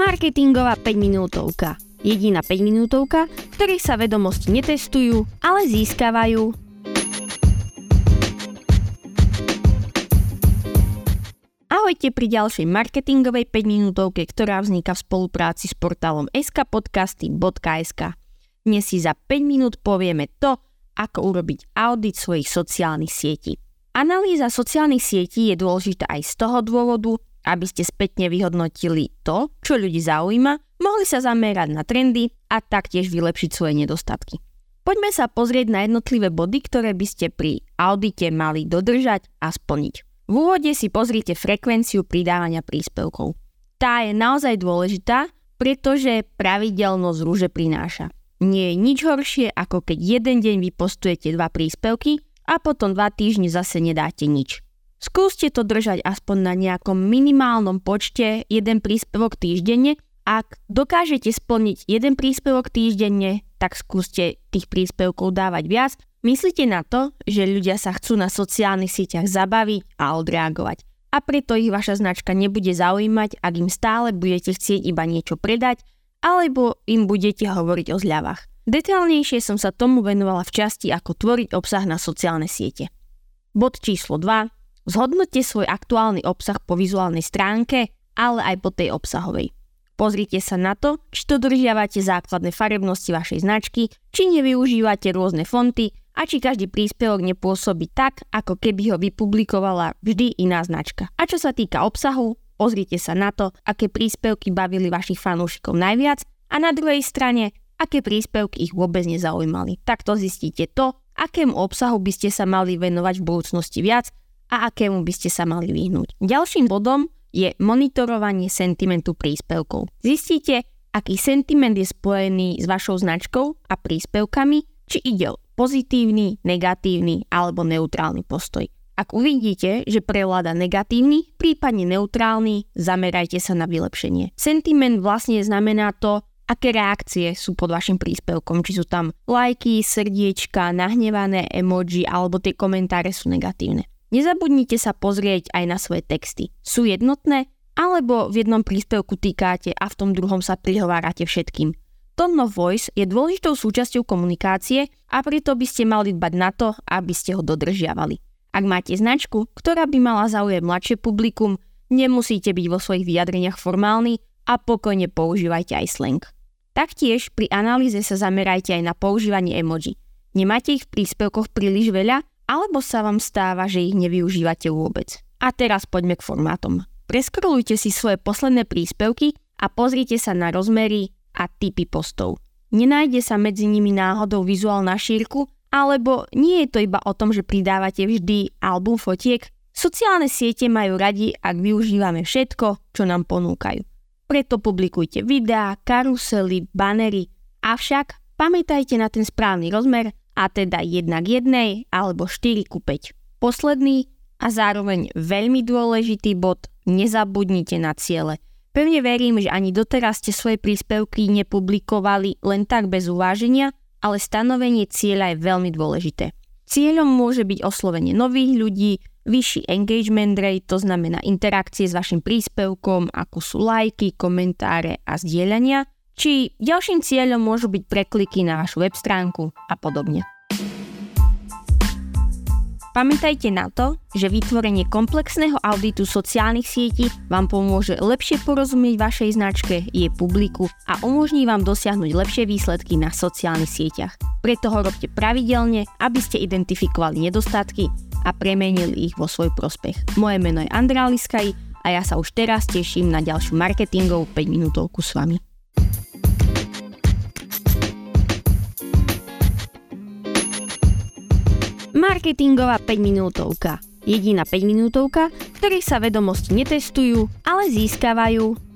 Marketingová 5 minútovka. Jediná 5 minútovka, v ktorej sa vedomosti netestujú, ale získavajú. Ahojte pri ďalšej marketingovej 5 minútovke, ktorá vzniká v spolupráci s portálom skpodcasty.sk. Dnes si za 5 minút povieme to, ako urobiť audit svojich sociálnych sietí. Analýza sociálnych sietí je dôležitá aj z toho dôvodu, aby ste spätne vyhodnotili to, čo ľudí zaujíma, mohli sa zamerať na trendy a taktiež vylepšiť svoje nedostatky. Poďme sa pozrieť na jednotlivé body, ktoré by ste pri audite mali dodržať a splniť. V úvode si pozrite frekvenciu pridávania príspevkov. Tá je naozaj dôležitá, pretože pravidelnosť rúže prináša. Nie je nič horšie, ako keď jeden deň vypostujete dva príspevky a potom dva týždne zase nedáte nič. Skúste to držať aspoň na nejakom minimálnom počte jeden príspevok týždenne. Ak dokážete splniť jeden príspevok týždenne, tak skúste tých príspevkov dávať viac. Myslíte na to, že ľudia sa chcú na sociálnych sieťach zabaviť a odreagovať. A preto ich vaša značka nebude zaujímať, ak im stále budete chcieť iba niečo predať, alebo im budete hovoriť o zľavách. Detailnejšie som sa tomu venovala v časti, ako tvoriť obsah na sociálne siete. Bod číslo 2 Zhodnote svoj aktuálny obsah po vizuálnej stránke, ale aj po tej obsahovej. Pozrite sa na to, či dodržiavate základné farebnosti vašej značky, či nevyužívate rôzne fonty a či každý príspevok nepôsobí tak, ako keby ho vypublikovala vždy iná značka. A čo sa týka obsahu, pozrite sa na to, aké príspevky bavili vašich fanúšikov najviac a na druhej strane, aké príspevky ich vôbec nezaujímali. Takto zistíte to, akému obsahu by ste sa mali venovať v budúcnosti viac a akému by ste sa mali vyhnúť. Ďalším bodom je monitorovanie sentimentu príspevkov. Zistíte, aký sentiment je spojený s vašou značkou a príspevkami, či ide o pozitívny, negatívny alebo neutrálny postoj. Ak uvidíte, že prevláda negatívny, prípadne neutrálny, zamerajte sa na vylepšenie. Sentiment vlastne znamená to, aké reakcie sú pod vašim príspevkom, či sú tam lajky, srdiečka, nahnevané emoji alebo tie komentáre sú negatívne. Nezabudnite sa pozrieť aj na svoje texty. Sú jednotné? Alebo v jednom príspevku týkáte a v tom druhom sa prihovárate všetkým. Tone of voice je dôležitou súčasťou komunikácie a preto by ste mali dbať na to, aby ste ho dodržiavali. Ak máte značku, ktorá by mala zaujať mladšie publikum, nemusíte byť vo svojich vyjadreniach formálni a pokojne používajte aj slang. Taktiež pri analýze sa zamerajte aj na používanie emoji. Nemáte ich v príspevkoch príliš veľa alebo sa vám stáva, že ich nevyužívate vôbec. A teraz poďme k formátom. Preskrolujte si svoje posledné príspevky a pozrite sa na rozmery a typy postov. Nenájde sa medzi nimi náhodou vizuálna šírku, alebo nie je to iba o tom, že pridávate vždy album fotiek. Sociálne siete majú radi, ak využívame všetko, čo nám ponúkajú. Preto publikujte videá, karusely, banery, avšak pamätajte na ten správny rozmer a teda 1 k 1 alebo 4 ku 5. Posledný a zároveň veľmi dôležitý bod, nezabudnite na ciele. Pevne verím, že ani doteraz ste svoje príspevky nepublikovali len tak bez uváženia, ale stanovenie cieľa je veľmi dôležité. Cieľom môže byť oslovenie nových ľudí, vyšší engagement rate, to znamená interakcie s vašim príspevkom, ako sú lajky, komentáre a zdieľania, či ďalším cieľom môžu byť prekliky na vašu web stránku a podobne. Pamätajte na to, že vytvorenie komplexného auditu sociálnych sietí vám pomôže lepšie porozumieť vašej značke, jej publiku a umožní vám dosiahnuť lepšie výsledky na sociálnych sieťach. Preto ho robte pravidelne, aby ste identifikovali nedostatky a premenili ich vo svoj prospech. Moje meno je Andrá Liskaj a ja sa už teraz teším na ďalšiu marketingovú 5 minútovku s vami. Marketingová 5 minútovka. Jediná 5 minútovka, ktorej sa vedomosti netestujú, ale získavajú.